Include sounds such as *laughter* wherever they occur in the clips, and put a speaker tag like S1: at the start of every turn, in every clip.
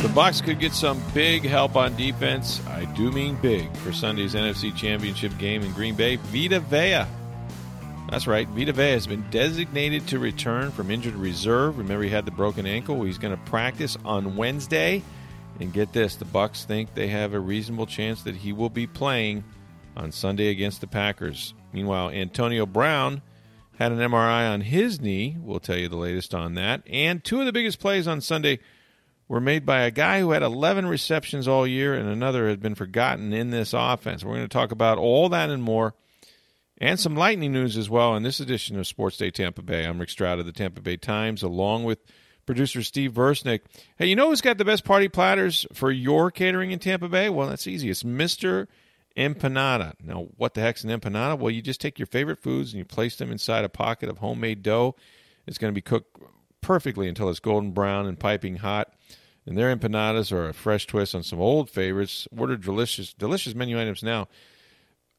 S1: The Bucks could get some big help on defense. I do mean big for Sunday's NFC Championship game in Green Bay. Vita Vea. That's right. Vita Vea has been designated to return from injured reserve. Remember, he had the broken ankle. He's going to practice on Wednesday. And get this, the Bucks think they have a reasonable chance that he will be playing on Sunday against the Packers. Meanwhile, Antonio Brown had an MRI on his knee. We'll tell you the latest on that. And two of the biggest plays on Sunday were made by a guy who had 11 receptions all year and another had been forgotten in this offense. We're going to talk about all that and more and some lightning news as well in this edition of Sports Day Tampa Bay. I'm Rick Stroud of the Tampa Bay Times along with producer Steve Versnick. Hey, you know who's got the best party platters for your catering in Tampa Bay? Well, that's easy. It's Mr. Empanada. Now, what the heck's an empanada? Well, you just take your favorite foods and you place them inside a pocket of homemade dough. It's going to be cooked perfectly until it's golden brown and piping hot. And their empanadas are a fresh twist on some old favorites. Order delicious, delicious menu items now,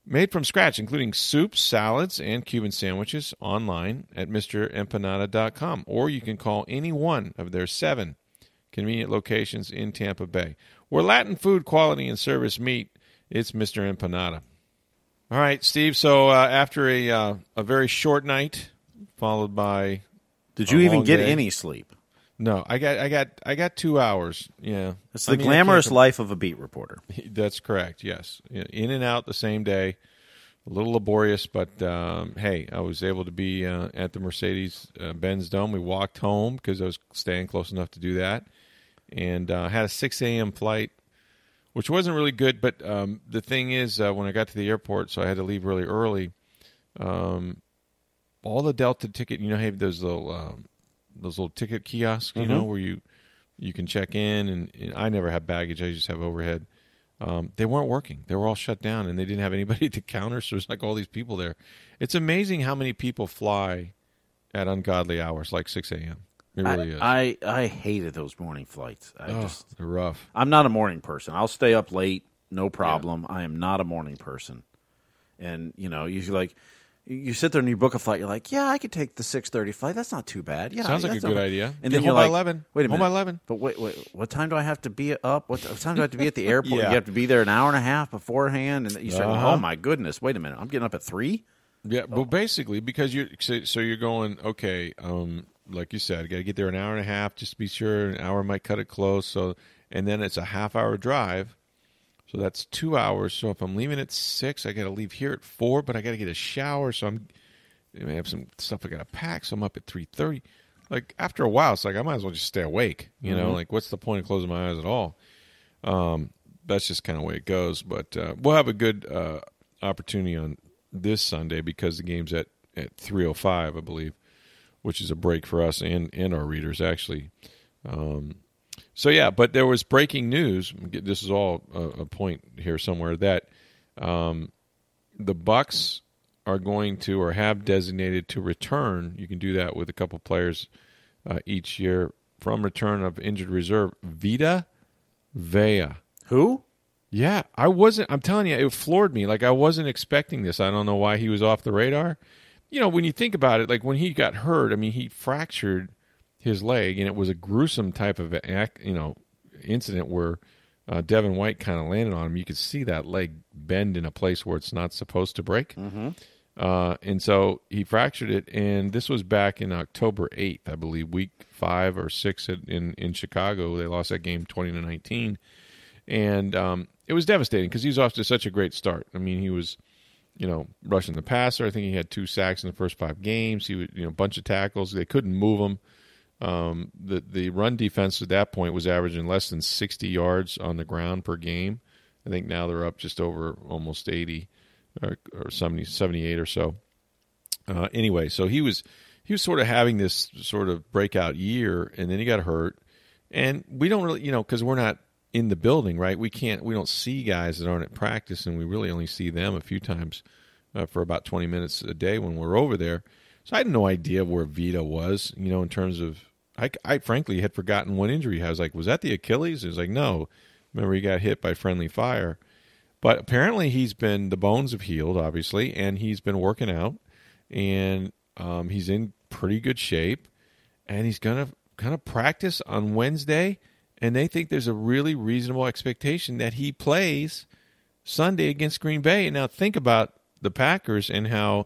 S1: made from scratch, including soups, salads, and Cuban sandwiches online at MrEmpanada.com. Or you can call any one of their seven convenient locations in Tampa Bay. Where Latin food quality and service meet, it's Mr. Empanada. All right, Steve. So uh, after a uh, a very short night, followed by
S2: Did you even get
S1: day.
S2: any sleep?
S1: No, I got I got I got two hours. Yeah,
S2: It's
S1: I
S2: the
S1: mean,
S2: glamorous life of a beat reporter. *laughs*
S1: That's correct. Yes, in and out the same day. A little laborious, but um, hey, I was able to be uh, at the Mercedes uh, Benz Dome. We walked home because I was staying close enough to do that, and uh, had a six a.m. flight, which wasn't really good. But um, the thing is, uh, when I got to the airport, so I had to leave really early. Um, all the Delta ticket, you know, have those little um, those little ticket kiosks, you know, where you you can check in, and, and I never have baggage. I just have overhead. Um, they weren't working. They were all shut down, and they didn't have anybody *laughs* at the counter. So there's like all these people there. It's amazing how many people fly at ungodly hours, like 6 a.m. It really is.
S2: I, I I hated those morning flights. I
S1: oh,
S2: just
S1: they're rough.
S2: I'm not a morning person. I'll stay up late, no problem. I am not a morning person. And you know, usually like you sit there and you book a flight. You're like, yeah, I could take the six thirty flight. That's not too bad. Yeah,
S1: Sounds like a good
S2: bad."
S1: idea.
S2: And
S1: Get
S2: then you're
S1: home by
S2: like,
S1: 11.
S2: Wait a
S1: Home
S2: minute,
S1: by 11.
S2: But wait, wait, what time do I have to be up? What, what time do I have to be at the *laughs* airport?
S1: Yeah.
S2: You have to be there an hour and a half beforehand, and you start,
S1: Uh-huh.
S2: oh my goodness, wait a minute, I'm getting up at three.
S1: Yeah, well, basically because you're so, so you're going okay. Um, like you said, got to get there an hour and a half just to be sure. An hour might cut it close. So and then it's a half hour drive. So that's two hours. So if I'm leaving at six, I got to leave here at four, but I got to get a shower. So I'm I have some stuff I got to pack. So I'm up at three thirty. Like after a while, it's like I might as well just stay awake. You know, like what's the point of closing my eyes at all? Um, that's just kind of the way it goes. But uh, we'll have a good uh, opportunity on this Sunday because the game's at at three o five, I believe, which is a break for us and and our readers actually. Um, so yeah, but there was breaking news. This is all a, a point here somewhere that um, the Bucks are going to or have designated to return. You can do that with a couple players uh, each year from return of injured reserve. Vita Vea.
S2: Who?
S1: Yeah, I wasn't. I'm telling you, it floored me. Like I wasn't expecting this. I don't know why he was off the radar. You know, when you think about it, like when he got hurt, I mean, he fractured his leg, and it was a gruesome type of ac you know incident where uh, Devin White kind of landed on him. You could see that leg bend in a place where it's not supposed to break. Uh, and so he fractured it, and this was back in October 8th, I believe, week five or six in, in, Chicago. They lost that game 20 to 19. And um, it was devastating because he was off to such a great start. I mean, he was, you know, rushing the passer. I think he had two sacks in the first five games. He would, you know, a bunch of tackles. They couldn't move him. Um, the the run defense at that point was averaging less than 60 yards on the ground per game. I think now they're up just over almost 80 or, or 70, 78 or so. Uh, anyway, so he was he was sort of having this sort of breakout year, and then he got hurt. And we don't really, you know, because we're not in the building, right? We can't, we don't see guys that aren't at practice, and we really only see them a few times uh, for about 20 minutes a day when we're over there. So I had no idea where Vita was, you know, in terms of. I, I frankly had forgotten one injury. I was like, was that the Achilles? It was like, no. Remember, he got hit by friendly fire. But apparently, he's been the bones have healed, obviously, and he's been working out, and um, he's in pretty good shape, and he's gonna kind of practice on Wednesday, and they think there's a really reasonable expectation that he plays Sunday against Green Bay. And now think about the Packers and how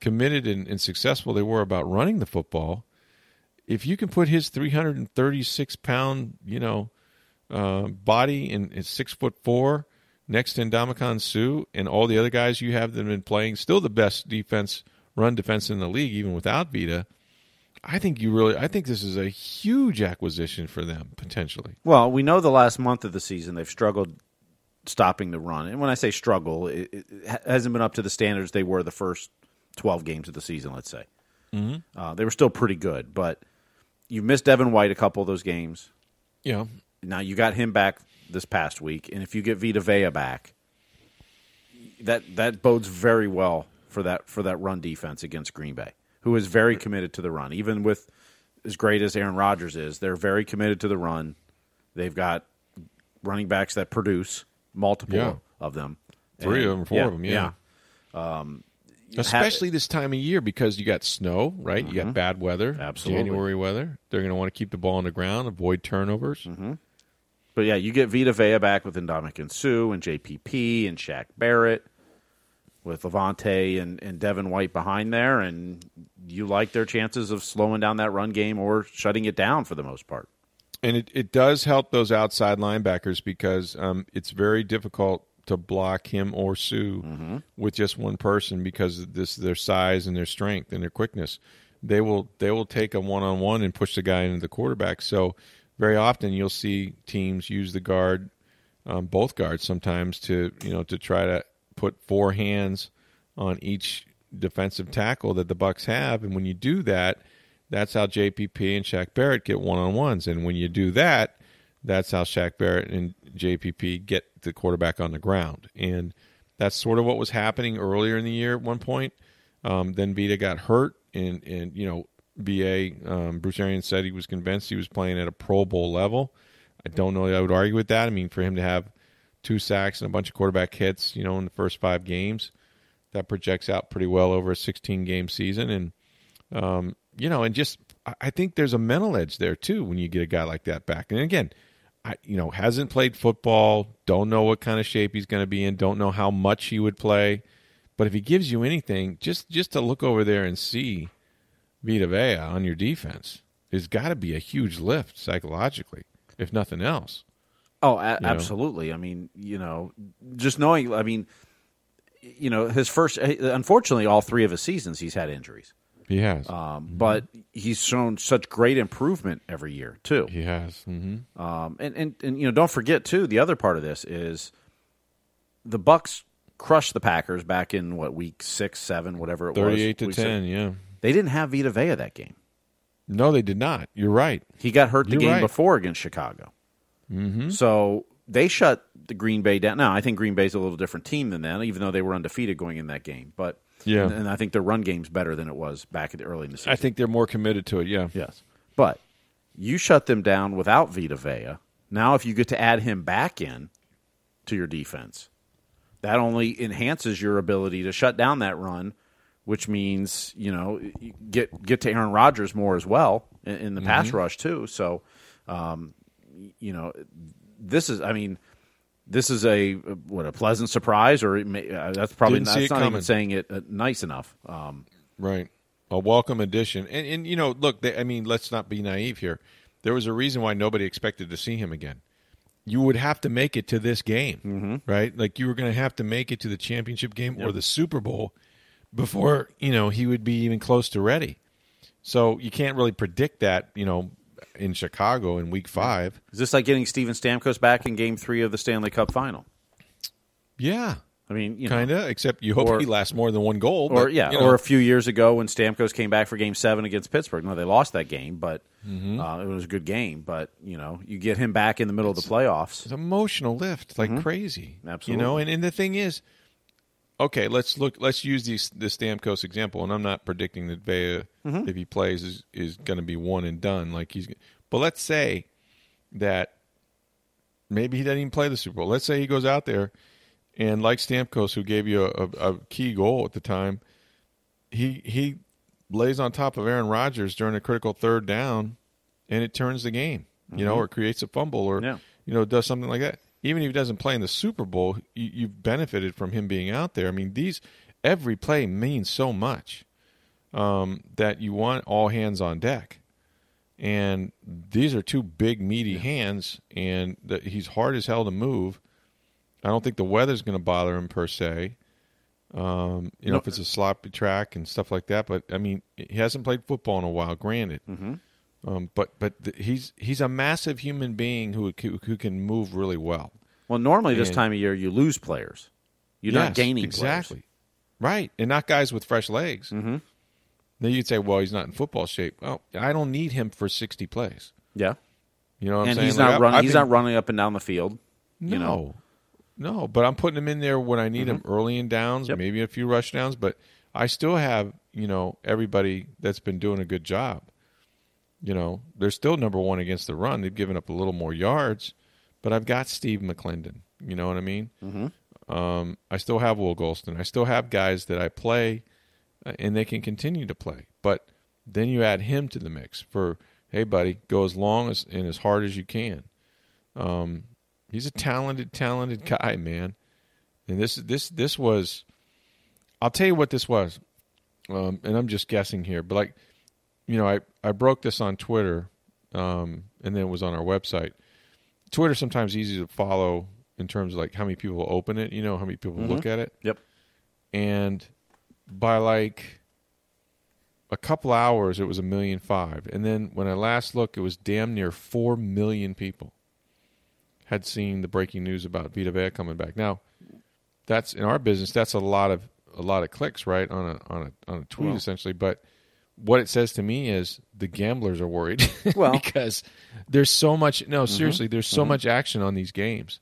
S1: committed and, and successful they were about running the football. If you can put his 336 pound, you know, uh, body and is six foot four next to Ndamukong Suh and all the other guys you have that have been playing, still the best defense, run defense in the league, even without Vita. I think you really, I think this is a huge acquisition for them potentially.
S2: Well, we know the last month of the season they've struggled stopping the run, and when I say struggle, it, it hasn't been up to the standards they were the first twelve games of the season. Let's say mm-hmm. uh, they were still pretty good, but you missed Devin White a couple of those games.
S1: Yeah.
S2: Now you got him back this past week, and if you get Vita Vea back, that that bodes very well for that for that run defense against Green Bay, who is very committed to the run. Even with as great as Aaron Rodgers is, they're very committed to the run. They've got running backs that produce multiple
S1: Yeah.
S2: of them,
S1: Three
S2: And-
S1: of them, four of them, yeah.
S2: Um,
S1: Especially this time of year because you got snow, right? You got bad weather,
S2: Mm-hmm. Absolutely.
S1: January weather. They're going to want to keep the ball on the ground, avoid turnovers.
S2: Mm-hmm. But yeah, you get Vita Vea back with Ndamukong Suh and JPP and Shaq Barrett with Lavonte and, and Devin White behind there, and you like their chances of slowing down that run game or shutting it down for the most part.
S1: And it, it does help those outside linebackers because um, it's very difficult to block him or Suh
S2: Mm-hmm.
S1: with just one person because of this their size and their strength and their quickness. They will they will take a one on one and push the guy into the quarterback. So very often you'll see teams use the guard, um, both guards sometimes to you know to try to put four hands on each defensive tackle that the Bucks have, and when you do that, that's how JPP and Shaq Barrett get one on ones, and when you do that, that's how Shaq Barrett and JPP get the quarterback on the ground, and that's sort of what was happening earlier in the year at one point. Um, then Vita got hurt, and and you know BA um, Bruce Arians said he was convinced he was playing at a Pro Bowl level. I don't know that I would argue with that. I mean, for him to have two sacks and a bunch of quarterback hits, you know, in the first five games, that projects out pretty well over a 16 game season, and um, you know, and just I- I think there's a mental edge there too when you get a guy like that back. And again, I you know hasn't played football, don't know what kind of shape he's going to be in, don't know how much he would play, but if he gives you anything, just just to look over there and see Vita Vea on your defense has got to be a huge lift psychologically, if nothing else.
S2: Oh, a-
S1: know?
S2: absolutely. I mean, you know, just knowing. I mean, you know, his first. Unfortunately, all three of his seasons, he's had injuries.
S1: He has.
S2: Um, But he's shown such great improvement every year too.
S1: he has. hmm
S2: Um, and, and and you know, don't forget too. The other part of this is the Bucks crushed the Packers back in what week six, seven, whatever it was.
S1: 38 to
S2: Week six.
S1: 10, yeah.
S2: They didn't have Vita Vea that game.
S1: No, they did not. You're right.
S2: He got hurt the
S1: You're
S2: game
S1: right.
S2: before against Chicago. Mm-hmm. So they shut the Green Bay down. Now I think Green Bay's a little different team than that, even though they were undefeated going in that game. But
S1: Yeah.
S2: and, and I think their run game's better than it was back at the early in the season.
S1: I think they're more committed to it, yeah.
S2: yes, but you shut them down without Vita Vea. Now, if you get to add him back in to your defense, that only enhances your ability to shut down that run, which means you know get get to Aaron Rodgers more as well in, in the pass rush too. So, um, you know, this is I mean. This is a what a pleasant surprise, or it may, uh, that's probably
S1: Didn't
S2: not, that's not even saying it uh, nice enough. Um,
S1: Right. A welcome addition. And, and you know, look, they, I mean, let's not be naive here. There was a reason why nobody expected to see him again. You would have to make it to this game,
S2: Mm-hmm.
S1: right? Like you were going to have to make it to the championship game or the Super Bowl before, you know, he would be even close to ready. So you can't really predict that, you know, in Chicago in week five.
S2: is this like getting Steven Stamkos back in Game Three of the Stanley Cup Final?
S1: Yeah.
S2: I mean, you know,
S1: kind of. Except you hope
S2: Or-
S1: he lasts more than one goal.
S2: or yeah,
S1: you know.
S2: or a few years ago when Stamkos came back for Game Seven against Pittsburgh. No, they lost that game, but
S1: Mm-hmm.
S2: uh, it was a good game. But you know, you get him back in the middle of the playoffs.
S1: It's emotional lift like crazy.
S2: Mm-hmm. Absolutely.
S1: You know, and, and the thing is, okay, let's look. Let's use the the Stamkos example, and I'm not predicting that Vea,
S2: Mm-hmm.
S1: if he plays, is is going to be one and done. Like he's, but let's say that maybe he doesn't even play the Super Bowl. Let's say he goes out there and like Stamkos, who gave you a, a, a key goal at the time, he he lays on top of Aaron Rodgers during a critical third down, and it turns the game. You know, or creates a fumble, or
S2: Mm-hmm. Yeah.
S1: you know, does something like that. Even if he doesn't play in the Super Bowl, you, you've benefited from him being out there. I mean, these every play means so much um, that you want all hands on deck. And these are two big, meaty hands, and the, he's hard as hell to move. I don't think the weather's going to bother him per se. Um, you know,
S2: No.
S1: if it's a sloppy track and stuff like that. But I mean, he hasn't played football in a while, granted. Mm-hmm. Um, but but th- he's he's a massive human being who who, can move really well.
S2: Well, normally this time of year you lose players. You're not gaining
S1: exactly.
S2: players.
S1: Right, and not guys with fresh legs. Mm-hmm. Then you'd say, well, he's not in football shape. Well, I don't need him for sixty plays.
S2: Yeah,
S1: You know what I'm
S2: and he's
S1: Like,
S2: not
S1: I-
S2: running.
S1: I've
S2: He's
S1: been-
S2: not running up and down the field.
S1: No,
S2: You know,
S1: no, but I'm putting him in there when I need him early in downs,
S2: Yep.
S1: maybe a few rush downs. But I still have, you know, everybody that's been doing a good job. You know, they're still number one against the run. They've given up a little more yards, but I've got Steve McLendon. You know what I mean? Mm-hmm. Um, I still have Will Gholston. I still have guys that I play, uh, and they can continue to play. But then you add him to the mix for, hey, buddy, go as long as and as hard as you can. Um, he's a talented, talented guy, man. And this, this, this was. I'll tell you what this was, um, and I'm just guessing here, but like, you know, I I broke this on Twitter, um, and then it was on our website. Twitter sometimes easy to follow in terms of like how many people open it, you know, how many people look at it,
S2: Yep.
S1: and by like a couple hours, it was a million five, and then when I last looked, it was damn near four million people had seen the breaking news about Vita Vea coming back. Now, that's in our business. That's a lot of a lot of clicks, right, on a on a on a tweet essentially. But what it says to me is the gamblers are worried. *laughs*
S2: Well.
S1: because there's so much. No, seriously, there's so much action on these games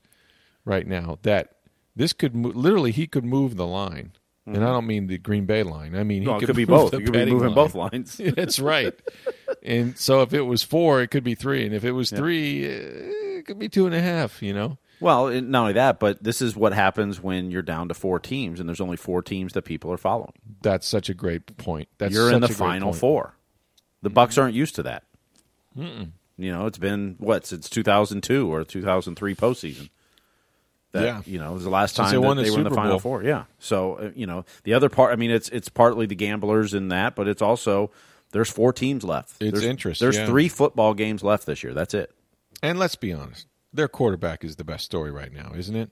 S1: right now that this could mo- literally he could move the line. And I don't mean the Green Bay line. I mean he
S2: Well, it
S1: could,
S2: could be both. You could be moving
S1: line.
S2: both lines. *laughs*
S1: That's right. and so if it was four, it could be three, and if it was three, eh, it could be two and a half. You know.
S2: Well, not only that, but this is what happens when you're down to four teams, and there's only four teams that people are following.
S1: That's such a great point. That's
S2: you're in the final
S1: point.
S2: four. The Bucks aren't used to that. You know, it's been what since 2002 or 2003 postseason. That,
S1: Yeah.
S2: you know, it was the last time
S1: they
S2: that
S1: won the
S2: they were in the final
S1: Bowl.
S2: four. Yeah. So uh, you know, the other part. I mean, it's it's partly the gamblers in that, but it's also there's four teams left.
S1: It's
S2: there's,
S1: interest,
S2: There's
S1: yeah.
S2: three football games left this year. That's it.
S1: And let's be honest, their quarterback is the best story right now, isn't it?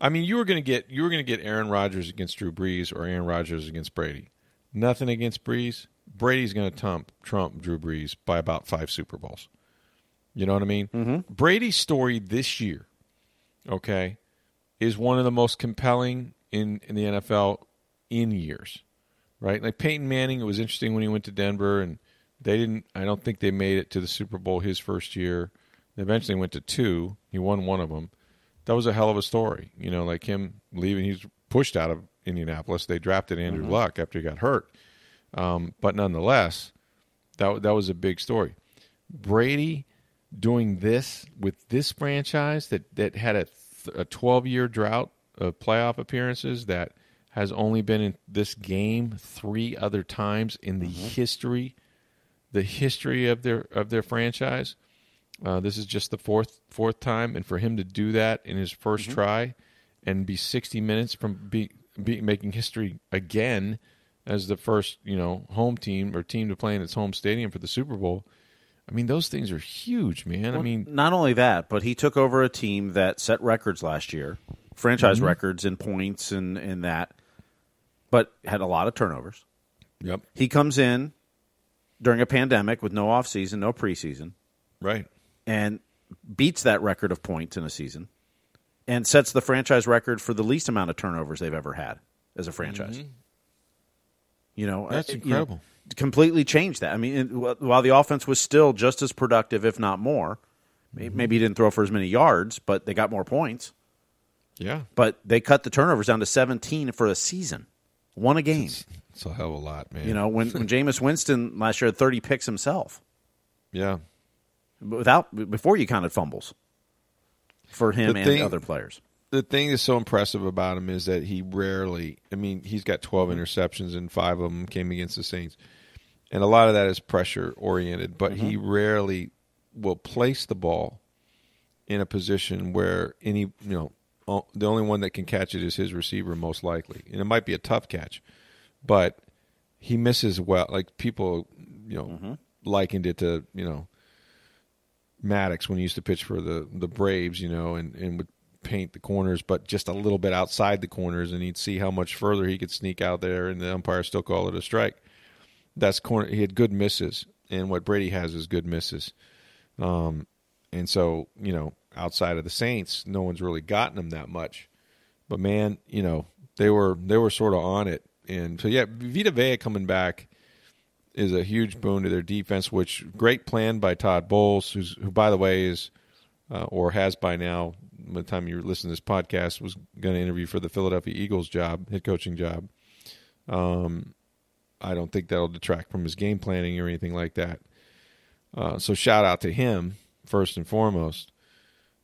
S1: I mean, you were going to get you were going to get Aaron Rodgers against Drew Brees or Aaron Rodgers against Brady. Nothing against Brees. Brady's going to trump trump Drew Brees by about five Super Bowls. You know what I mean? Mm-hmm. Brady's story this year, okay, is one of the most compelling in in the NFL in years. Right? Like Peyton Manning, it was interesting when he went to Denver and they didn't I don't think they made it to the Super Bowl his first year. They eventually went to two. He won one of them. That was a hell of a story. You know, like him leaving he's pushed out of Indianapolis. They drafted Andrew Luck after he got hurt. Um, but nonetheless, that that was a big story. Brady doing this with this franchise that that had a th- a 12 year drought of playoff appearances that has only been in this game three other times in the history the history of their of their franchise. Uh, this is just the fourth fourth time, and for him to do that in his 1st try and be 60 minutes from be, be making history again as the first you know home team or team to play in its home stadium for the Super Bowl. I mean, those things are huge, man. I mean,
S2: not only that, but he took over a team that set records last year, franchise
S1: Mm-hmm.
S2: records in points and and that, but had a lot of turnovers.
S1: yep,
S2: He comes in during a pandemic with no offseason, no preseason,
S1: right.
S2: And beats that record of points in a season. and sets the franchise record for the least amount of turnovers they've ever had as a franchise. You know,
S1: That's
S2: uh, you know,
S1: incredible.
S2: completely changed that. I mean, it- while the offense was still just as productive, if not more, may- maybe he didn't throw for as many yards, but they got more points.
S1: Yeah,
S2: But they cut the turnovers down to 17 for a season, one a game.
S1: it's a hell of a lot, man.
S2: You know, when, when *laughs* Jameis Winston last year had 30 picks himself,
S1: yeah.
S2: Without before you counted fumbles for him
S1: The
S2: and
S1: thing-
S2: other players.
S1: the thing that's so impressive about him is that he rarely I mean, he's got 12 mm-hmm. interceptions and 5 of them came against the Saints. And a lot of that is pressure oriented, but he mm-hmm. rarely will place the ball in a position where any, you know, the only one that can catch it is his receiver most likely. And it might be a tough catch, but he misses well. Like people, you know, mm-hmm. likened it to, you know, Maddux when he used to pitch for the the Braves, you know, and, and would paint the corners, but just a little bit outside the corners, and he'd see how much further he could sneak out there, and the umpire still call it a strike. That's corner. He had good misses, and what Brady has is good misses. Um, and so you know, outside of the Saints, no one's really gotten him that much. But man, you know, they were they were sort of on it, and so yeah, Vita Vea coming back is a huge boon to their defense. Which great plan by Todd Bowles, who by the way is uh, or has by now. By the time you listen to this podcast, was going to interview for the Philadelphia Eagles job, head coaching job. Um, I don't think that'll detract from his game planning or anything like that. Uh, so shout out to him first and foremost.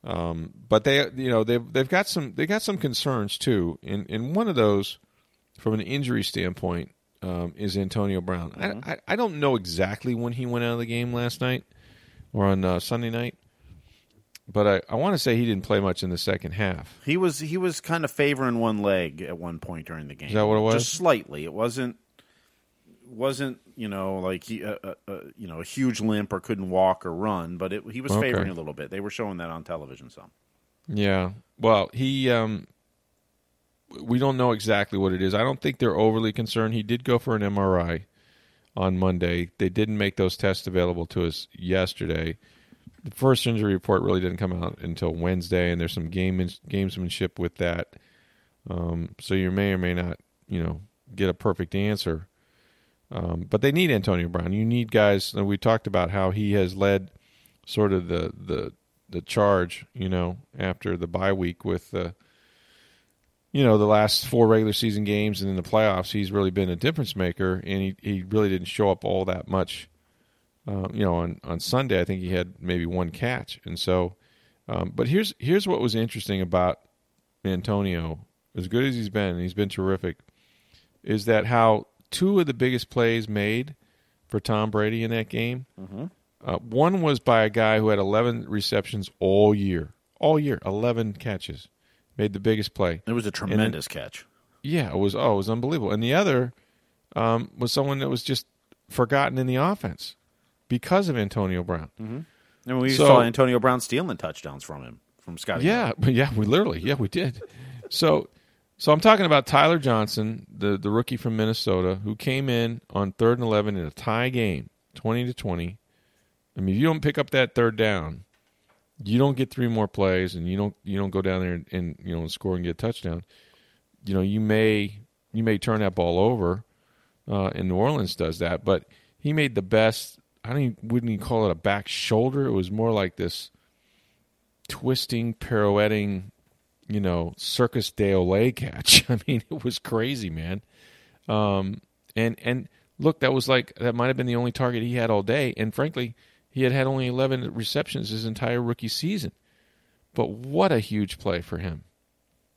S1: Um, but they, you know, they've they've got some they got some concerns too, and and one of those, from an injury standpoint, um, is Antonio Brown. I, I I don't know exactly when he went out of the game last night or on uh, Sunday night, but I, I want to say he didn't play much in the second half.
S2: He was he was kind of favoring one leg at one point during the game.
S1: Is that what it was?
S2: Just slightly. It wasn't wasn't you know like he uh, uh, uh, you know a huge limp or couldn't walk or run, but it, he was
S1: Okay.
S2: favoring a little bit. They were showing that on television some.
S1: Yeah. Well, he um we don't know exactly what it is. I don't think they're overly concerned. He did go for an MRI on Monday. They didn't make those tests available to us yesterday. The first injury report really didn't come out until Wednesday, and there's some game gamesmanship with that. Um, so you may or may not, you know, get a perfect answer. Um, but they need Antonio Brown. You need guys. And we talked about how he has led sort of the the the charge, you know, after the bye week with the, you know, the last four regular season games and in the playoffs, he's really been a difference maker, and he, he really didn't show up all that much. Uh, you know, on on Sunday, I think he had maybe one catch, and so. Um, but here's here's what was interesting about Antonio, as good as he's been, and he's been terrific, is that how two of the biggest plays made for Tom Brady in that game. Uh, one was by a guy who had 11 receptions all year, all year, 11 catches, made the biggest play.
S2: It was a tremendous catch.
S1: Yeah, it was. Oh, it was unbelievable. And the other um, was someone that was just forgotten in the offense because of Antonio Brown.
S2: And we
S1: So-
S2: saw Antonio Brown stealing touchdowns from him from Scotty.
S1: Yeah, but *laughs* yeah, we literally, yeah, we did. So, so I'm talking about Tyler Johnson, the the rookie from Minnesota, who came in on third and eleven in a tie game, twenty to twenty. I mean, if you don't pick up that third down, you don't get three more plays, and you don't you don't go down there and, and you know and score and get a touchdown. You know, you may you may turn that ball over, uh, and New Orleans does that, but he made the best. I don't even, wouldn't even call it a back shoulder. It was more like this twisting, pirouetting, you know, Cirque du Soleil catch. *laughs* I mean, it was crazy, man. Um, and and look, that was like that might have been the only target he had all day. And frankly, he had had only 11 receptions his entire rookie season. But what a huge play for him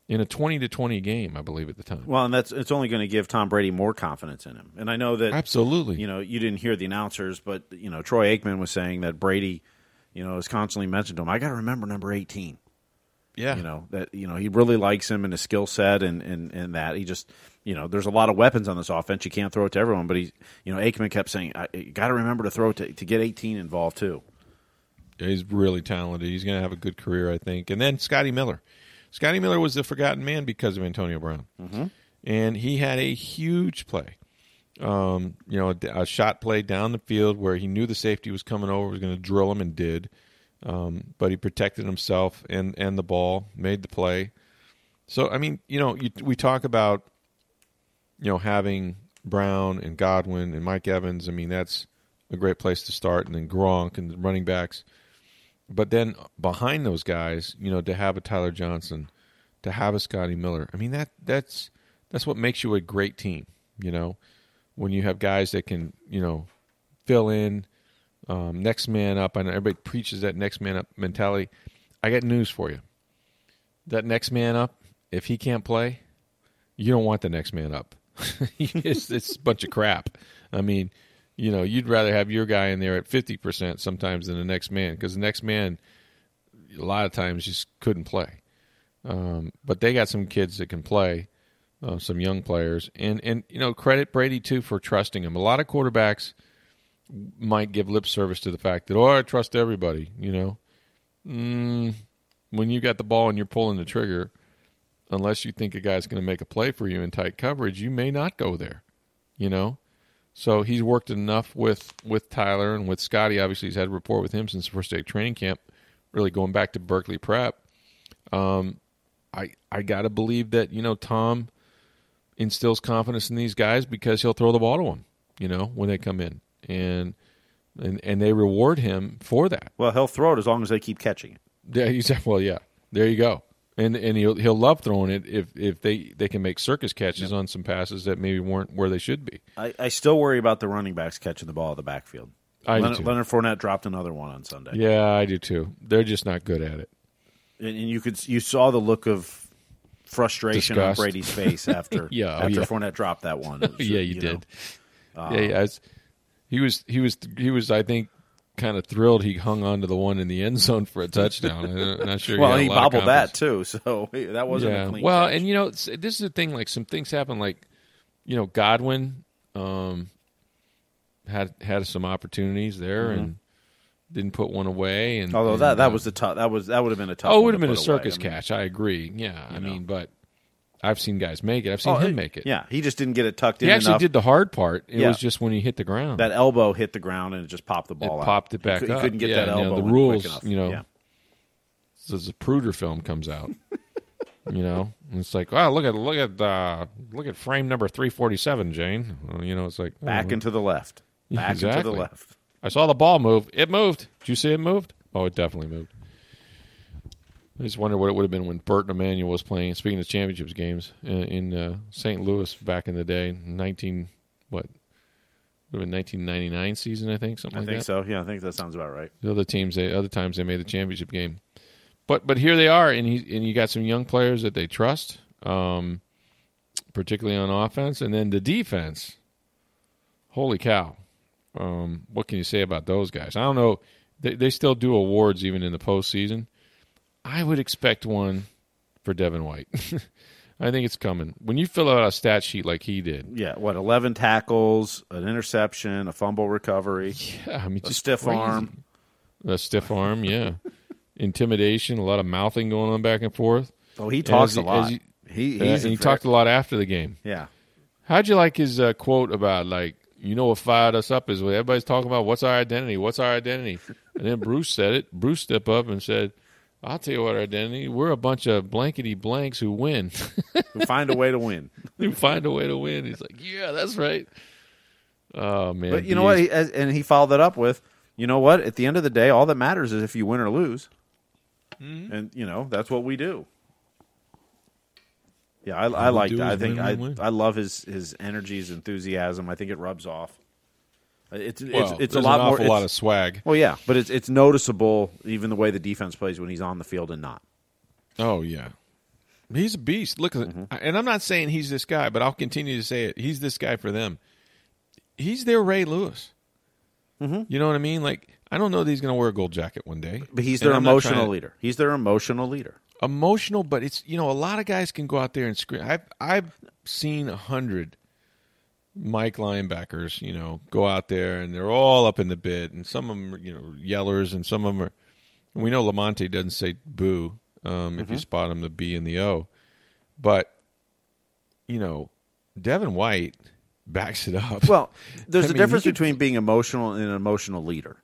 S1: in a 20 to 20 game, I believe at the time.
S2: Well, and that's it's only going to give Tom Brady more confidence in him. And I know that
S1: Absolutely.
S2: you know you didn't hear the announcers, but you know Troy Aikman was saying that Brady, you know, is constantly mentioned to him. I got to remember number eighteen.
S1: yeah.
S2: You know that you know he really likes him and his skill set and, and and that he just you know there's a lot of weapons on this offense. You can't throw it to everyone, but he you know Aikman kept saying I, you got to remember to throw it to, to get eighteen involved too.
S1: He's really talented. He's going to have a good career, I think. And then Scotty Miller. Scotty Miller was the forgotten man because of Antonio Brown, mm-hmm. and he had a huge play. Um, you know, a, a shot play down the field where he knew the safety was coming over, was going to drill him, and did. um, but he protected himself and and the ball, made the play. So I mean, you know, you, we talk about you know having Brown and Godwin and Mike Evans. I mean, that's a great place to start, and then Gronk and the running backs. But then behind those guys, you know, to have a Tyler Johnson, to have a Scotty Miller. I mean, that that's that's what makes you a great team. You know, when you have guys that can, you know, fill in, um, next man up. I know everybody preaches that next man up mentality. I got news for you. That next man up, if he can't play, you don't want the next man up. *laughs* it's, it's a bunch of crap. I mean, you know, you'd rather have your guy in there at 50% sometimes than the next man because the next man, a lot of times, just couldn't play. Um, but they got some kids that can play, uh, some young players. And, and, you know, credit Brady, too, for trusting him. A lot of quarterbacks might give lip service to the fact that, oh, I trust everybody, you know. Mm, when you got the ball and you're pulling the trigger, unless you think a guy's going to make a play for you in tight coverage, you may not go there, you know. So he's worked enough with with Tyler and with Scotty. Obviously, he's had a rapport with him since the first day of training camp. Really going back to Berkeley Prep. Um, I I gotta believe that you know Tom instills confidence in these guys because he'll throw the ball to them. You know when they come in and and and they reward him for that.
S2: Well, he'll throw it as long as they keep catching it.
S1: Yeah, *laughs* well. Yeah, there you go and and he'll he'll love throwing it if if they they can make circus catches yep. on some passes that maybe weren't where they should be.
S2: I, I still worry about the running backs catching the ball at the backfield.
S1: I
S2: Leonard,
S1: do too.
S2: Leonard Fournette dropped another one on Sunday.
S1: Yeah, I do too. They're just not good at it.
S2: And, and you could you saw the look of frustration
S1: Disgust.
S2: on Brady's face after *laughs*
S1: yeah, oh,
S2: after
S1: yeah.
S2: Fournette dropped that one. *laughs* Was,
S1: yeah, you,
S2: you
S1: did.
S2: Know,
S1: yeah, yeah. Was, he was he was he was I think kind of thrilled he hung on to the one in the end zone for a touchdown. *laughs* I'm not sure.
S2: well,
S1: he,
S2: he bobbled that too, so *laughs* that wasn't
S1: yeah.
S2: a clean.
S1: Well,
S2: catch.
S1: and you know, this is the thing. Like some things happen. Like you know, Godwin um, had had some opportunities there
S2: Mm-hmm.
S1: and didn't put one away. And
S2: although
S1: and,
S2: that that
S1: uh,
S2: was the tough. That was that would have been a tough.
S1: oh, it would have been a circus
S2: away. I mean,
S1: catch. I agree. Yeah, I
S2: know.
S1: mean, but I've seen guys make it. I've seen
S2: oh,
S1: him make it.
S2: Yeah, he just didn't get it tucked
S1: he
S2: in He
S1: actually
S2: enough.
S1: did the hard part. It
S2: Yeah.
S1: was just when he hit the ground.
S2: that elbow hit the ground and it just popped the ball.
S1: it
S2: out.
S1: popped it back
S2: cou-
S1: up.
S2: He couldn't get
S1: Yeah,
S2: that
S1: you know,
S2: elbow
S1: the rules, you know,
S2: Yeah.
S1: so the Zapruder film comes out. *laughs* you know, and it's like, wow, look at look at uh, look at frame number three forty seven, Jane. Well, you know, it's like
S2: back
S1: oh,
S2: into the left. *laughs* Back into
S1: Exactly.
S2: the left.
S1: I saw the ball move. It moved. Did you see it moved? Oh, it definitely moved. I just wonder what it would have been when Bert Emanuel was playing. Speaking of championships games in, in uh, St. Louis back in the day, nineteen what? Would have been nineteen ninety nine season, I think, something
S2: I
S1: like
S2: think
S1: that.
S2: so. Yeah, I think that sounds about right.
S1: The other teams, they other times they made the championship game, but but here they are, and he and you got some young players that they trust, um, particularly on offense, and then the defense. Holy cow! Um, what can you say about those guys? I don't know. They they still do awards even in the postseason. I would expect one for Devin White. *laughs* I think it's coming. When you fill out a stat sheet like he did,
S2: Yeah, what? Eleven tackles, an interception, a fumble recovery,
S1: yeah, I mean,
S2: a
S1: just
S2: stiff
S1: crazy.
S2: arm.
S1: a stiff arm, yeah, *laughs* intimidation, a lot of mouthing going on back and forth.
S2: Oh, he talks
S1: as
S2: a lot.
S1: as he- and he talked a lot after the game.
S2: Yeah,
S1: How'd you like his uh, quote about like you know what fired us up is when everybody's talking about what's our identity, what's our identity, and then Bruce said it. Bruce stepped up and said, "I'll tell you what our identity. We're a bunch of blankety blanks who win.
S2: we find a way to win. *laughs*
S1: who find a way to win." He's like, "Yeah, that's right." Oh man,
S2: But you know what? He, and he followed that up with, you know what? At the end of the day, all that matters is if you win or lose.
S1: Mm-hmm.
S2: And you know that's what we do. Yeah, I, I like. that. I think I
S1: win.
S2: I love his his energy, his enthusiasm. I think it rubs off. It's
S1: Well,
S2: it's it's a lot more.
S1: awful lot of swag.
S2: well, yeah, but it's it's noticeable even the way the defense plays when he's on the field and not.
S1: Oh yeah, he's a beast. Look
S2: Mm-hmm.
S1: And I'm not saying he's this guy, but I'll continue to say it. He's this guy for them. He's their Ray Lewis. Mm-hmm. You know what I mean? Like I don't know that he's going to wear a gold jacket one day,
S2: But he's their emotional
S1: to-
S2: leader. He's their emotional leader.
S1: Emotional, but it's you know a lot of guys can go out there and scream. I've I've seen a hundred Mike linebackers, you know, go out there and they're all up in the bit, and some of them, are, you know, yellers, and some of them are. And we know Lamonte doesn't say boo um, if you spot him, the B and the O, but you know, Devin White backs it up.
S2: Well, there's *laughs*
S1: I
S2: a
S1: mean,
S2: difference
S1: could-
S2: between being emotional and an emotional leader.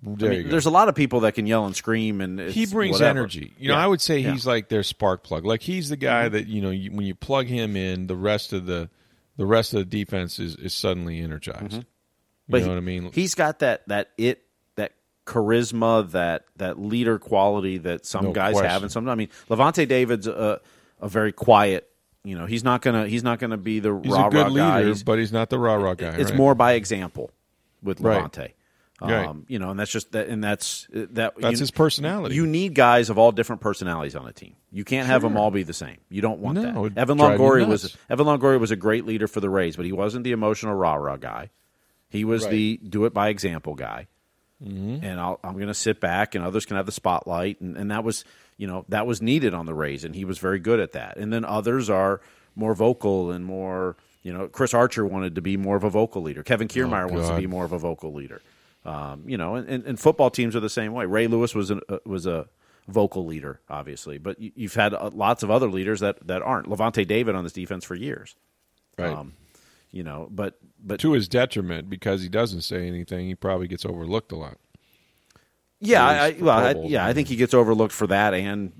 S1: There
S2: I
S1: you
S2: mean,
S1: go.
S2: there's a lot of people that can yell and scream, and
S1: he brings
S2: whatever.
S1: energy. You know, I would say
S2: Yeah. Mm-hmm.
S1: he's like their spark plug. Like he's the guy that you know you, when you plug him in, the rest of the the rest of the defense is, is suddenly energized. You
S2: Mm-hmm. But
S1: know
S2: he-
S1: what I mean?
S2: He's got that that it that charisma, that that leader quality that some
S1: No
S2: guys
S1: question.
S2: have, and some. I mean, Lavonte David's a, a very quiet. You know, he's not gonna he's not gonna be the
S1: he's
S2: rah
S1: a good
S2: rah guy.
S1: leader,
S2: He's-
S1: but he's not the rah rah guy.
S2: it's
S1: right?
S2: more by example with Lavonte.
S1: Right.
S2: Um, you know, and that's just that, and that's that.
S1: That's
S2: you-
S1: his personality.
S2: You need guys of all different personalities on a team. You can't have them all be the same. You don't want
S1: No,
S2: that. Evan Longoria was. Evan Longoria was a great leader for the Rays, but he wasn't the emotional rah rah guy. He was
S1: Right.
S2: the do it by example guy.
S1: Mm-hmm.
S2: And I'll, I'm going to sit back, and others can have the spotlight, and, and that was you know that was needed on the Rays, and he was very good at that. And then others are more vocal and more. You know, Chris Archer wanted to be more of a vocal leader. Kevin Kiermaier wants to
S1: Oh,
S2: be more of a vocal leader. Um, you know, and, and, football teams are the same way. Ray Lewis was a, uh, was a vocal leader, obviously, but you, you've had uh, lots of other leaders that, that aren't. Lavonte David on this defense for years,
S1: right.
S2: um, you know, but but
S1: to his detriment because he doesn't say anything. He probably gets overlooked a lot.
S2: yeah, I, well, I, yeah, I think he gets overlooked for that and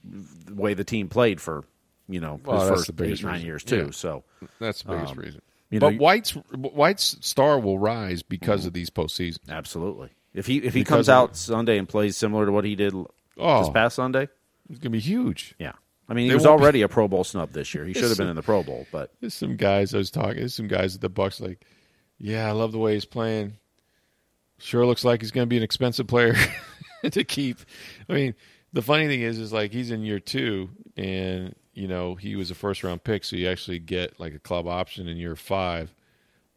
S2: the way the team played for you know
S1: Well,
S2: his first eight nine years too.
S1: Yeah.
S2: So
S1: That's the biggest reason.
S2: You know,
S1: but White's White's star will rise because mm-hmm. of these postseason.
S2: absolutely, if he if he
S1: Because
S2: comes out Sunday and plays similar to what he did
S1: Oh.
S2: this past Sunday,
S1: It's gonna be huge.
S2: yeah. I mean, he
S1: They
S2: was
S1: won't be-
S2: already a Pro Bowl snub this year. He should have been in the Pro Bowl, but
S1: There's some guys I was talking. There's some guys at the Bucks like, yeah, I love the way he's playing. Sure looks like he's going to be an expensive player *laughs* to keep. I mean, the funny thing is, is like he's in year two, and you know he was a first round pick, so you actually get like a club option in year five.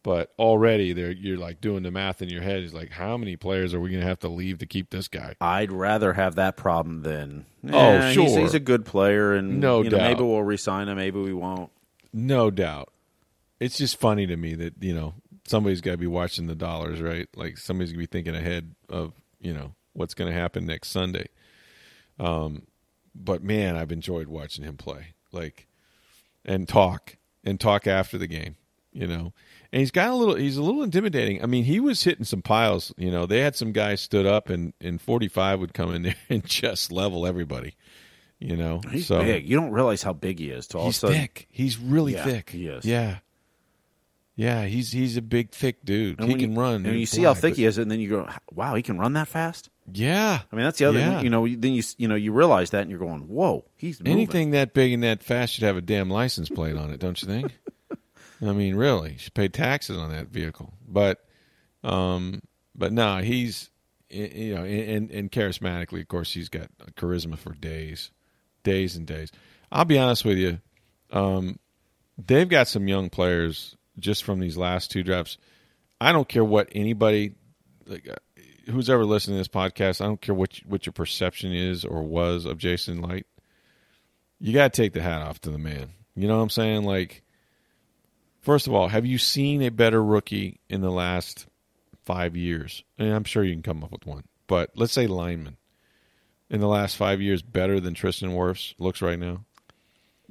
S1: But already there, you're like doing the math in your head. Is like, how many players are we going to have to leave to keep this guy?
S2: I'd rather have that problem than
S1: Oh,
S2: "Eh, he's,
S1: sure.
S2: he's a good player and
S1: No
S2: you know,
S1: doubt.
S2: maybe we'll resign him, maybe we won't.
S1: No doubt. It's just funny to me that, you know, somebody's got to be watching the dollars, right? Like somebody's going to be thinking ahead of, you know, what's going to happen next Sunday. Um, but man, I've enjoyed watching him play. Like, and talk and talk after the game, you know. And he's got a little, he's a little intimidating. I mean, he was hitting some piles, you know. They had some guys stood up and, and 45 would come in *laughs* there and just level everybody, you know.
S2: He's
S1: so,
S2: big. You don't realize how big he is. To all
S1: He's
S2: of a sudden,
S1: thick. He's really
S2: Yeah,
S1: thick.
S2: he is.
S1: Yeah. Yeah, he's he's a big, thick dude.
S2: And
S1: he can
S2: you,
S1: run.
S2: And you see how thick
S1: but-
S2: he is, and then you go, "Wow, he can run that fast."
S1: Yeah.
S2: I mean, that's the other.
S1: Yeah.
S2: You know, then you you know you realize that, and you're going, "Whoa, he's moving."
S1: Anything that big and that fast should have a damn license plate on it, don't you think? *laughs* I mean, really, you should pay taxes on that vehicle. But, um, but no, he's you know, and and charismatically, of course, he's got charisma for days, days and days. I'll be honest with you, um, they've got some young players just from these last two drafts. I don't care what anybody, like, uh, who's ever listening to this podcast. I don't care what what your perception is or was of Jason Licht. You got to take the hat off to the man. You know what I'm saying? Like, first of all, have you seen a better rookie in the last five years? And I'm sure you can come up with one. But let's say lineman in the last five years better than Tristan Wirfs looks right now.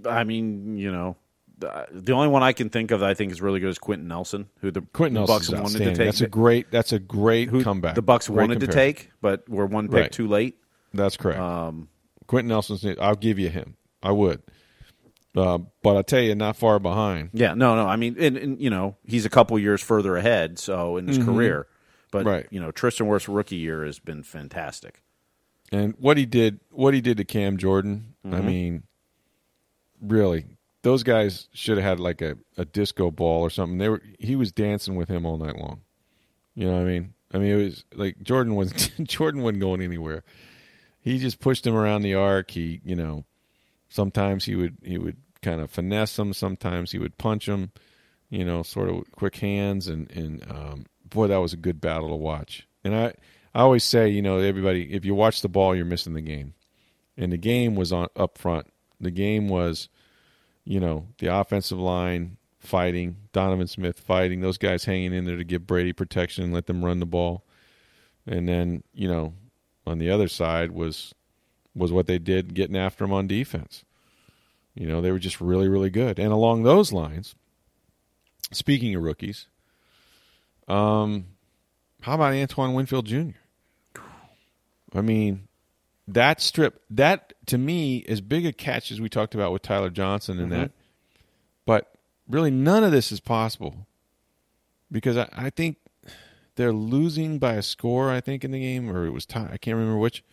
S2: I mean, you know, the, the only one I can think of that I think is really good is Quenton Nelson, who the Quenton
S1: Nelson
S2: Bucks wanted to take.
S1: That's a great. That's a great
S2: who
S1: comeback.
S2: The Bucks
S1: Great
S2: wanted to take, but were one pick
S1: Right.
S2: too late.
S1: That's correct.
S2: Um,
S1: Quenton Nelson's. I'll give you him. I would. Uh, but I tell you, not far behind.
S2: yeah, no, no. I mean, and, and, you know, he's a couple years further ahead, so in his career. But
S1: Mm-hmm. Right.
S2: you know, Tristan Wirfs' rookie year has been fantastic.
S1: And what he did, what he did to Cam Jordan,
S2: Mm-hmm.
S1: I mean, really, those guys should have had like a, a disco ball or something. They were he was dancing with him all night long. You know what I mean? I mean, it was like Jordan was *laughs* Jordan wasn't going anywhere. He just pushed him around the arc. He, you know, sometimes he would he would kind of finesse him. Sometimes he would punch him. You know, sort of quick hands and and um, boy, that was a good battle to watch. And I I always say, you know, everybody, if you watch the ball, you're missing the game. And the game was on up front. The game was, you know, the offensive line fighting, Donovan Smith fighting, those guys hanging in there to give Brady protection and let them run the ball. And then, you know, on the other side was was what they did getting after him on defense. You know, they were just really, really good. And along those lines, speaking of rookies, um, how about Antoine Winfield Jr.? I mean, that strip that to me as big a catch as we talked about with Tyler Johnson and mm-hmm. that, but really none of this is possible because I, I think they're losing by a score. I think in the game or it was tie. I can't remember which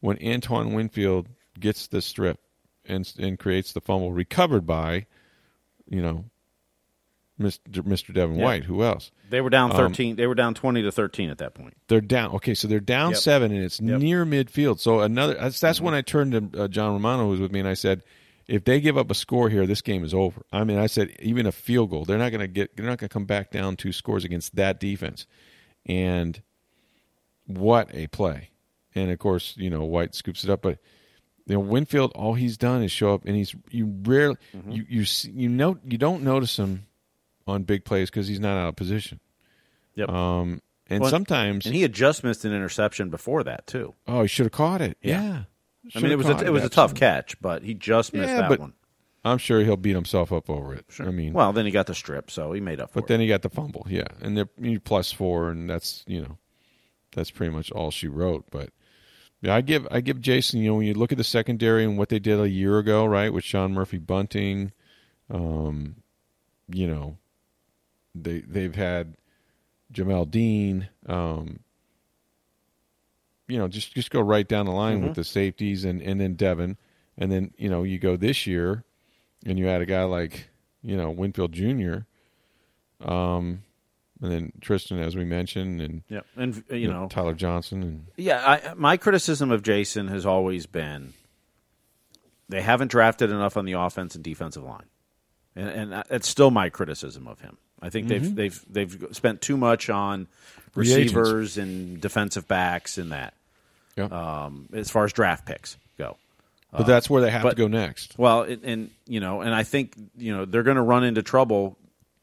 S1: when Antoine Winfield gets the strip and and creates the fumble recovered by, you know, Mr. Mr. Devin
S2: Yeah.
S1: White. Who else?
S2: They were down
S1: Um,
S2: 13. they were down 20 to 13 at that point.
S1: They're down. Okay, so they're down
S2: Yep.
S1: seven, and it's
S2: Yep.
S1: near midfield. So another. That's, that's when I turned to uh, John Romano, who was with me, and I said, if they give up a score here, this game is over. I mean, I said even a field goal, they're not going to get. They're not going to come back down two scores against that defense. And what a play! And of course, you know White scoops it up, but you know Winfield, all he's done is show up, and he's you rarely you you see, you know you don't notice him on big plays because he's not out of position.
S2: Yep.
S1: Um, and
S2: Well,
S1: sometimes
S2: and he had just missed an interception before that too.
S1: Oh, he should have caught it.
S2: Yeah.
S1: Yeah.
S2: I mean, it was a, it was a tough catch, but he just missed
S1: Yeah,
S2: that
S1: but
S2: one.
S1: I'm sure he'll beat himself up over it. I mean,
S2: Well, then he got the strip, so he made up for
S1: but
S2: it.
S1: then he got the fumble. Yeah, and they're plus four, and that's you know, that's pretty much all she wrote. But yeah, I give I give Jason. You know, when you look at the secondary and what they did a year ago, right, with Sean Murphy Bunting, um, you know, they they've had Jamel Dean. Um, you know, just just go right down the line with the safeties and and then Devin, and then you know you go this year, and you add a guy like you know Winfield Jr. Um, and then Tristan, as we mentioned, and
S2: yeah, and uh, you know,
S1: Tyler Johnson, and
S2: yeah. I, my criticism of Jason has always been they haven't drafted enough on the offense and defensive line, and, and it's still my criticism of him. I think they've they've they've spent too much on receivers and defensive backs and that
S1: yeah.
S2: um, as far as draft picks go.
S1: but that's where they have to go next.
S2: Well, and, and you know, and I think you know they're going to run into trouble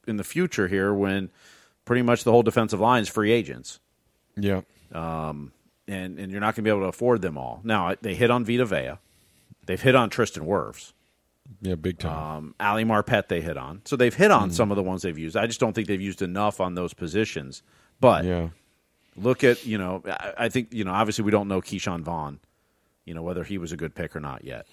S2: in the future here when pretty much the whole defensive line is free agents,
S1: Yeah, Um,
S2: and and you're not going to be able to afford them all. Now they hit on Vita Vea, they've hit on Tristan Wirfs,
S1: yeah, big time.
S2: um, Ali Marpet they hit on, so they've hit on some of the ones they've used. I just don't think they've used enough on those positions. But
S1: yeah,
S2: look at you know, I, I think you know, obviously we don't know Ke'Shawn Vaughn, you know whether he was a good pick or not yet.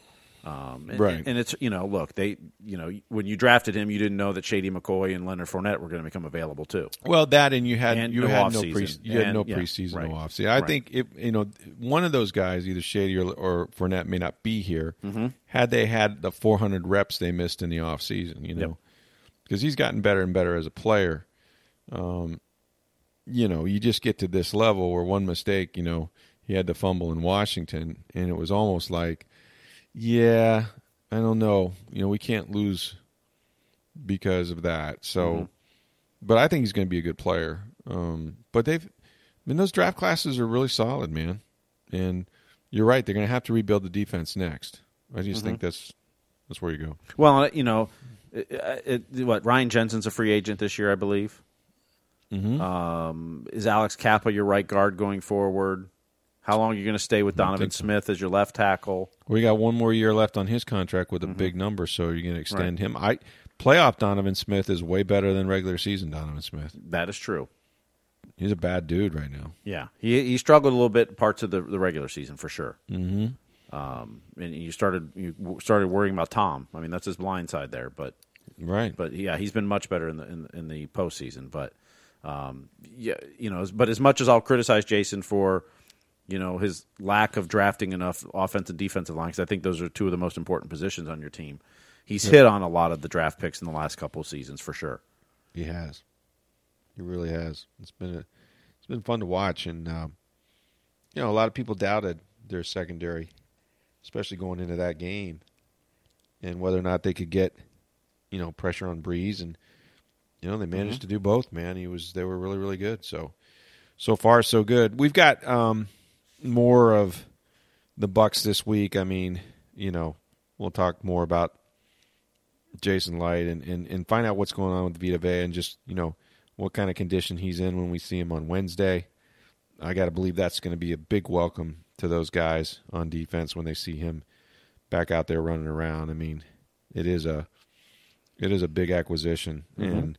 S2: Um, and,
S1: Right.
S2: and it's you know, look, they you know when you drafted him, you didn't know that Shady McCoy and Leonard Fournette were going to become available too.
S1: Well, that and you had
S2: And
S1: you
S2: no
S1: had no pre you had
S2: And-
S1: no
S2: yeah,
S1: preseason,
S2: right.
S1: no offseason. I
S2: Right.
S1: think if you know one of those guys, either Shady or, or Fournette, may not be here.
S2: Mm-hmm.
S1: Had they had the 400 reps they missed in the offseason, you know, because he's gotten better and better as a player. Um, you know, you just get to this level where one mistake, you know, he had the fumble in Washington, and it was almost like, yeah, I don't know, you know, we can't lose because of that. So,
S2: Mm-hmm.
S1: but I think he's going to be a good player. Um, but they've, I mean, those draft classes are really solid, man. And you're right; they're going to have to rebuild the defense next. I just
S2: Mm-hmm.
S1: think that's that's where you go.
S2: Well, you know, it, it, what Ryan Jensen's a free agent this year, I believe.
S1: Mm-hmm.
S2: Um, is Alex Cappa your right guard going forward? How long are you going to stay with Donovan
S1: so.
S2: Smith as your left tackle?
S1: We got one more year left on his contract with a
S2: Mm-hmm.
S1: big number, so you're going to extend him. I playoff Donovan Smith is way better than regular season Donovan Smith.
S2: That is true.
S1: He's a bad dude right now.
S2: Yeah, he he struggled a little bit parts of the the regular season for sure. Mm-hmm. Um, and you started you started worrying about Tom. I mean, that's his blind side there, but
S1: Right.
S2: but yeah, he's been much better in the in, in the postseason. But um, yeah, you know, but as much as I'll criticize Jason for you know his lack of drafting enough offensive and defensive line, because I think those are two of the most important positions on your team. He's hit on a lot of the draft picks in the last couple of seasons for sure.
S1: He has. He really has. It's been a, it's been fun to watch, and um, you know a lot of people doubted their secondary, especially going into that game, and whether or not they could get, you know, pressure on Brees, and you know they managed to do both. Man, he was they were really really good. So so far so good. We've got um, more of the Bucs this week. I mean, you know, we'll talk more about Jason Licht and, and, and find out what's going on with Vita Vea and just, you know, what kind of condition he's in when we see him on Wednesday. I got to believe that's going to be a big welcome to those guys on defense when they see him back out there running around. I mean, it is a it is a big acquisition mm-hmm. and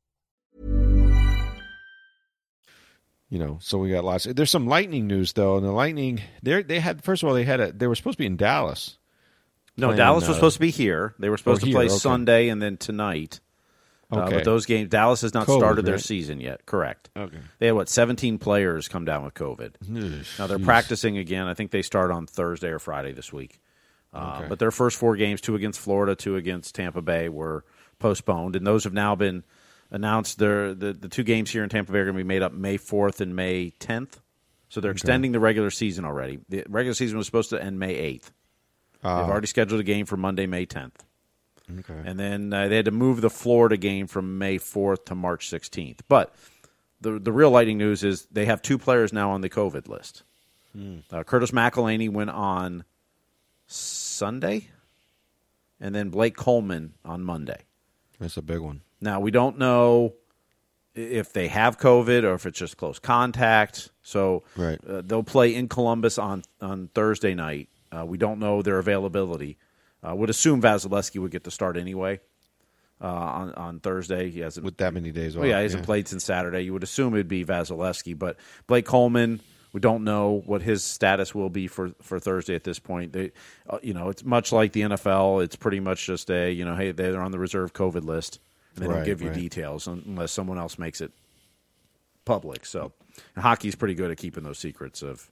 S1: You know, so we got lots. There's some lightning news though, and the lightning they they had first of all they had a they were supposed to be in Dallas.
S2: No,
S1: playing,
S2: Dallas was
S1: uh,
S2: supposed to be here. They were supposed
S1: oh,
S2: to play
S1: okay.
S2: Sunday and then tonight. Uh,
S1: Okay.
S2: but those games, Dallas has not
S1: COVID,
S2: started their
S1: right?
S2: season yet. Correct.
S1: Okay.
S2: They had what 17 players come down with COVID. Now they're
S1: Jeez.
S2: practicing again. I think they start on Thursday or Friday this week. Uh,
S1: Okay.
S2: But their first four games, two against Florida, two against Tampa Bay, were postponed, and those have now been announced. They're, the the two games here in Tampa Bay are going to be made up May 4th and May 10th. So they're extending the regular season already. The regular season was supposed to end May 8th.
S1: Ah.
S2: They've already scheduled a game for Monday, May 10th.
S1: Okay.
S2: And then uh, they had to move the Florida game from May 4th to March 16th. But the the real lightning news is they have two players now on the COVID list. Uh, Curtis McElhinney went on Sunday, and then Blake Coleman on Monday.
S1: That's a big one.
S2: Now we don't know if they have COVID or if it's just close contact. So
S1: Right.
S2: uh, they'll play in Columbus on on Thursday night. Uh, we don't know their availability. Uh, would assume Vasilevskiy would get the start anyway uh, on on Thursday. He hasn't.
S1: With that many days off.
S2: yeah, he hasn't played since Saturday. You would assume it'd be Vasilevskiy, but Blake Coleman. We don't know what his status will be for, for Thursday at this point. They, uh, you know, it's much like the NFL. It's pretty much just a, you know, hey, they're on the reserve COVID list, and they don't give you
S1: right.
S2: details unless someone else makes it public. So, hockey's pretty good at keeping those secrets. Of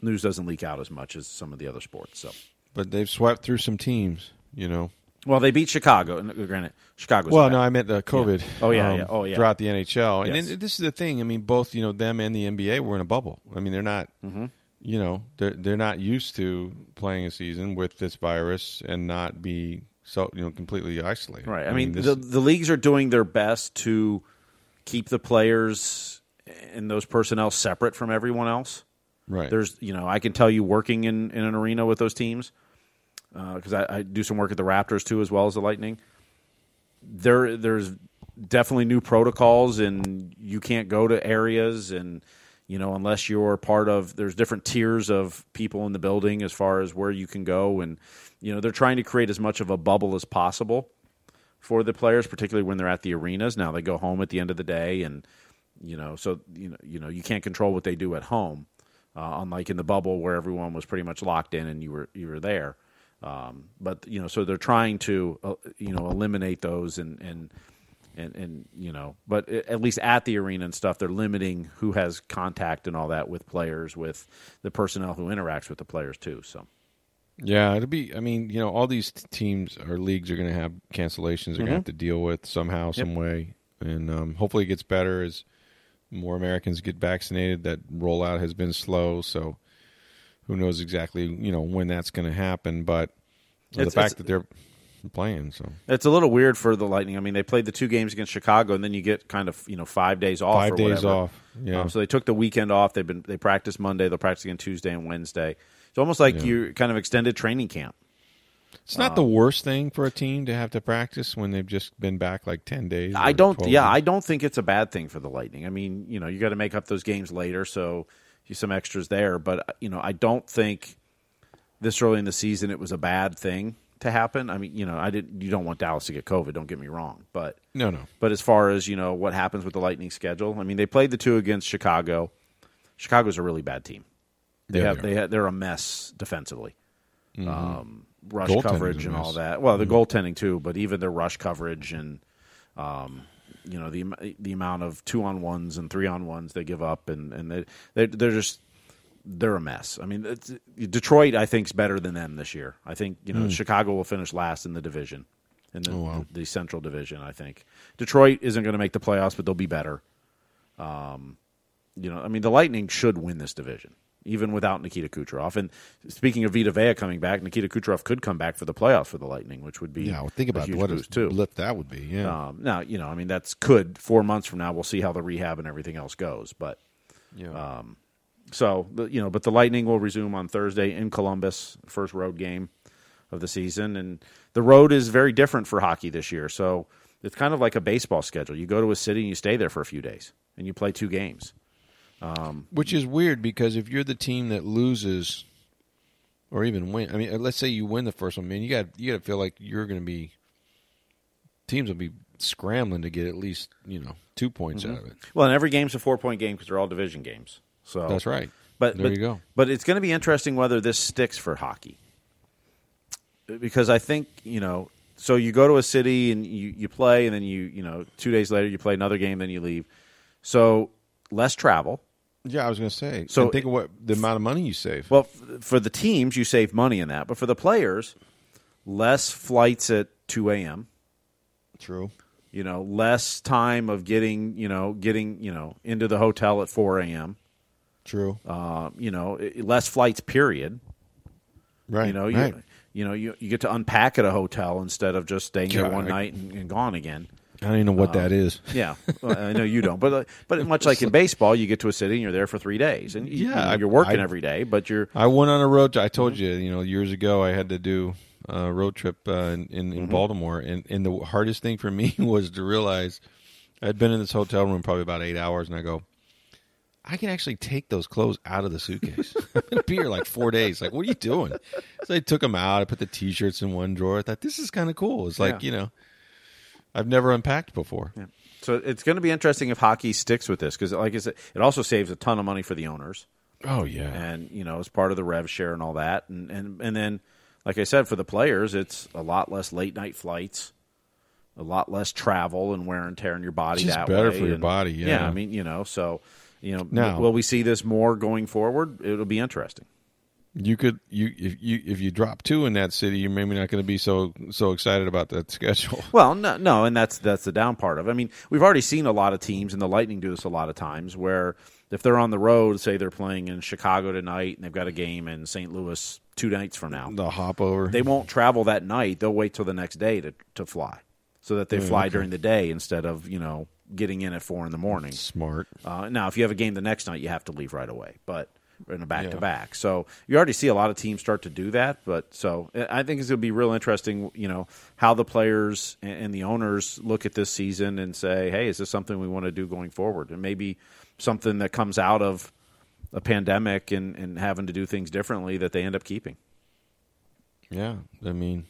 S2: news doesn't leak out as much as some of the other sports. So,
S1: But they've swept through some teams, you know.
S2: well, they beat Chicago. uh, Granted, Chicago's
S1: Well,
S2: bad.
S1: no, I meant the COVID.
S2: Oh, yeah,
S1: um,
S2: yeah. Oh, yeah.
S1: Throughout the NHL, and then this is the thing. I mean, both you know them and the NBA were in a bubble. I mean, they're not.
S2: Mm-hmm.
S1: You know, they're they're not used to playing a season with this virus and not be so you know completely isolated.
S2: Right. I, mean,
S1: this,
S2: the the leagues are doing their best to keep the players and those personnel separate from everyone else.
S1: right.
S2: There's, you know, I can tell you working in, in an arena with those teams uh, because I, I do some work at the Raptors too, as well as the Lightning. There, there's definitely new protocols, and you can't go to areas, and you know, unless you're part of. There's different tiers of people in the building as far as where you can go, and you know, they're trying to create as much of a bubble as possible for the players, particularly when they're at the arenas. Now they go home at the end of the day, and you know, so you know, you know, you can't control what they do at home, uh, unlike in the bubble where everyone was pretty much locked in and you were you were there. Um, but you know, so they're trying to uh, you know eliminate those and and and and you know, but at least at the arena and stuff, they're limiting who has contact and all that with players, with the personnel who interacts with the players too. So
S1: Yeah, it'll be. I mean, you know, all these teams or leagues are going to have cancellations. They're going to have to deal with somehow, some way, and um, hopefully it gets better as more Americans get vaccinated. That rollout has been slow, so who knows exactly you know when that's going to happen. But the fact that they're playing, so
S2: it's a little weird for the Lightning. I mean, they played the two games against Chicago, and then you get kind of you know five days off.
S1: five days
S2: whatever.
S1: off. Yeah,
S2: Um, so they took the weekend off. They've been they practiced Monday. They'll practice again Tuesday and Wednesday. It's almost like
S1: Yeah.
S2: you kind of extended training camp.
S1: it's not the um, worst thing for a team to have to practice when they've just been back like ten days.
S2: I don't. Yeah,
S1: days.
S2: I don't think it's a bad thing for the Lightning. I mean, you know, you got to make up those games later, so you some extras there. But uh, you know, I don't think this early in the season it was a bad thing to happen. I mean, you know, I didn't. You don't want Dallas to get COVID. Don't get me wrong, but
S1: no, no.
S2: But as far as you know, what happens with the Lightning schedule? I mean, they played the two against Chicago. Chicago's a really bad team. They
S1: Yeah,
S2: have
S1: they
S2: they ha they're a mess defensively. Um, rush coverage and all that. Well, the goaltending too, but even their rush coverage and um, you know the the amount of two on ones and three on ones they give up, and and they they they're just they're a mess. I mean, it's, Detroit I think is better than them this year. I think you know Chicago will finish last in the division, in the,
S1: Oh, wow.
S2: the, the Central Division. I think Detroit isn't going to make the playoffs, but they'll be better. Um, you know, I mean, the Lightning should win this division, even without Nikita Kucherov. And speaking of Vita Vea coming back, Nikita Kucherov could come back for the playoffs for the Lightning, which would be
S1: Yeah, well, think
S2: a
S1: about
S2: huge
S1: what a
S2: boost too.
S1: lift that would be. Yeah,
S2: Um, now, you know, I mean, that's could four months from now. We'll see how the rehab and everything else goes, but.
S1: yeah.
S2: So, you know, but the Lightning will resume on Thursday in Columbus, first road game of the season. And the road is very different for hockey this year. So it's kind of like a baseball schedule. You go to a city and you stay there for a few days and you play two games.
S1: Which is weird because if you're the team that loses, or even win, I mean, uh, let's say you win the first one, man, you got you got to feel like you're going to be. Teams will be scrambling to get at least you know two points out of it.
S2: Well, and every game's a four point game because they're all division games. So
S1: That's right.
S2: But
S1: There
S2: but,
S1: you go.
S2: But it's going to be interesting whether this sticks for hockey, because I think you know. So you go to a city and you, you play, and then you you know two days later you play another game, then you leave. So less travel.
S1: Yeah, I was going to say.
S2: So-
S1: So think of what the amount of money you save.
S2: Well, f- for the teams, you save money in that, but for the players, less flights at two a.m.
S1: True.
S2: You know, less time of getting you know getting you know into the hotel at four a.m.
S1: True.
S2: Uh, you know, less flights. Period.
S1: right.
S2: You know, you,
S1: right.
S2: you know, you, you get to unpack at a hotel instead of just staying there one
S1: I-
S2: night and, and gone again.
S1: I don't even know what that is.
S2: Yeah, *laughs* well, I know you don't, but uh, but much like in *laughs* baseball, you get to a city and you're there for three days, and you,
S1: Yeah, I-
S2: you're working
S1: I-
S2: every day, but you're
S1: I went on a road. Trip. I told you, you know, years ago, I had to do a road trip uh, in in, in Baltimore, and and the hardest thing for me *laughs* was to realize I'd been in this hotel room probably about eight hours, and I go, I can actually take those clothes out of the suitcase. Be here like four days. Like, what are you doing? So I took them out. I put the t-shirts in one drawer. I thought this is kind of cool. It's like
S2: Yeah.
S1: you know, I've never unpacked before.
S2: So it's going to be interesting if hockey sticks with this because, like I said, it also saves a ton of money for the owners,
S1: Oh yeah,
S2: and you know, as part of the rev share and all that, and and and then, like I said, for the players, it's a lot less late night flights, a lot less travel and wear and tear on your body.
S1: Just
S2: that
S1: better
S2: way.
S1: for your
S2: And-
S1: body, yeah.
S2: I mean, you know, so you know,
S1: Now-
S2: will we see this more going forward? It'll be interesting.
S1: You could you if you if you drop two in that city, you're maybe not going to be so so excited about that *laughs* schedule.
S2: Well, no, no, and that's that's the down part of. it. I mean, we've already seen a lot of teams, and the Lightning do this a lot of times, where if they're on the road, say they're playing in Chicago tonight, and they've got a game in St. Louis two nights from now,
S1: The hop over.
S2: they won't travel that night. They'll wait till the next day to to fly, so that they fly during the day instead of you know getting in at four in the morning.
S1: smart.
S2: Uh, now, if you have a game the next night, you have to leave right away, but in a back to back. So you already see a lot of teams start to do that. But so I think it's going to be real interesting, you know, how the players and, the owners look at this season and say, hey, is this something we want to do going forward? And maybe something that comes out of a pandemic and, and having to do things differently that they end up keeping.
S1: Yeah, I mean,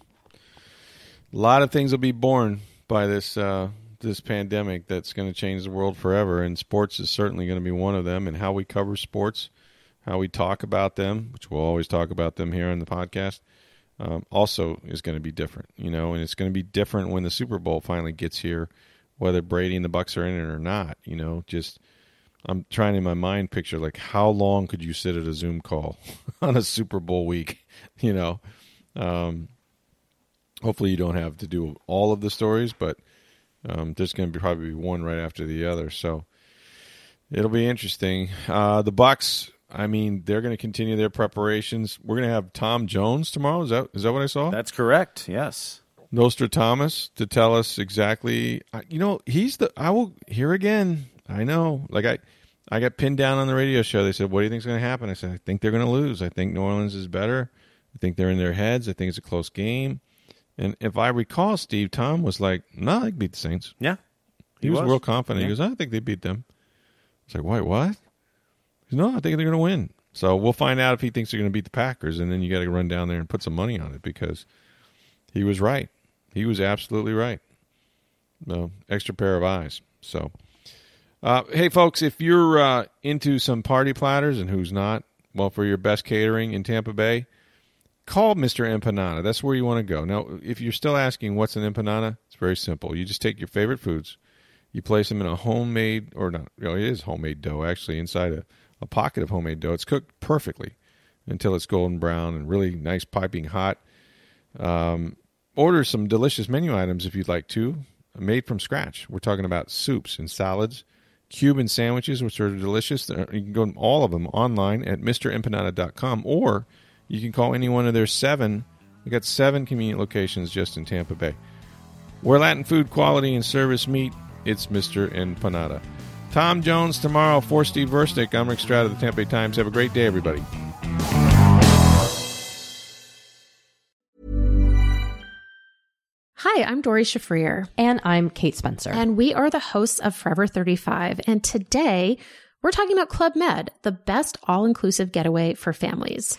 S1: a lot of things will be born by this uh, this pandemic that's going to change the world forever, and sports is certainly going to be one of them. And how we cover sports, how we talk about them, which we'll always talk about them here on the podcast, um, also is going to be different. You know, and it's going to be different when the Super Bowl finally gets here, whether Brady and the Bucs are in it or not. You know, just. I'm trying in my mind picture like how long could you sit at a Zoom call *laughs* on a Super Bowl week, *laughs* you know? Um, hopefully, you don't have to do all of the stories, but um, there's going to be probably one right after the other. So it'll be interesting. Uh, the Bucs, I mean, they're going to continue their preparations. We're going to have Tom Jones tomorrow. Is that is that what I saw?
S2: That's correct. Yes.
S1: Nostradamus to tell us exactly. Uh, you know, he's the. I will here again. I know. Like I, I got pinned down on the radio show. They said, "What do you think's going to happen?" I said, "I think they're going to lose. I think New Orleans is better. I think they're in their heads. I think it's a close game." And if I recall, Steve Tom was like, "No, they can beat the Saints."
S2: Yeah.
S1: He, was, real confident. He goes, "I think they beat them." It's like, "Wait, what?" "No, I think they're going to win." So we'll find out if he thinks they're going to beat the Packers, and then you got to run down there and put some money on it because he was right. He was absolutely right. No extra pair of eyes. So, uh, hey, folks, if you're uh, into some party platters and who's not, well, for your best catering in Tampa Bay, call Mr. Empanada. That's where you want to go. Now, if you're still asking what's an empanada, it's very simple. You just take your favorite foods, you place them in a homemade, or not, you know, it is homemade dough actually, inside a, a pocket of homemade dough. It's cooked perfectly until it's golden brown and really nice, piping hot. Um, order some delicious menu items if you'd like to, made from scratch. We're talking about soups and salads, Cuban sandwiches, which are delicious. You can go to all of them online at MrEmpanada.com, or you can call any one of their seven. We got seven convenient locations just in Tampa Bay. Where Latin food quality and service meet, it's Mr. Empanada. Tom Jones tomorrow for Steve Versnick. I'm Rick Stroud of the Tampa Bay Times. Have a great day, everybody.
S3: Hi, I'm Doree Shafrir.
S4: And I'm Kate Spencer.
S3: And we are the hosts of Forever 35. And today we're talking about Club Med, the best all inclusive getaway for families.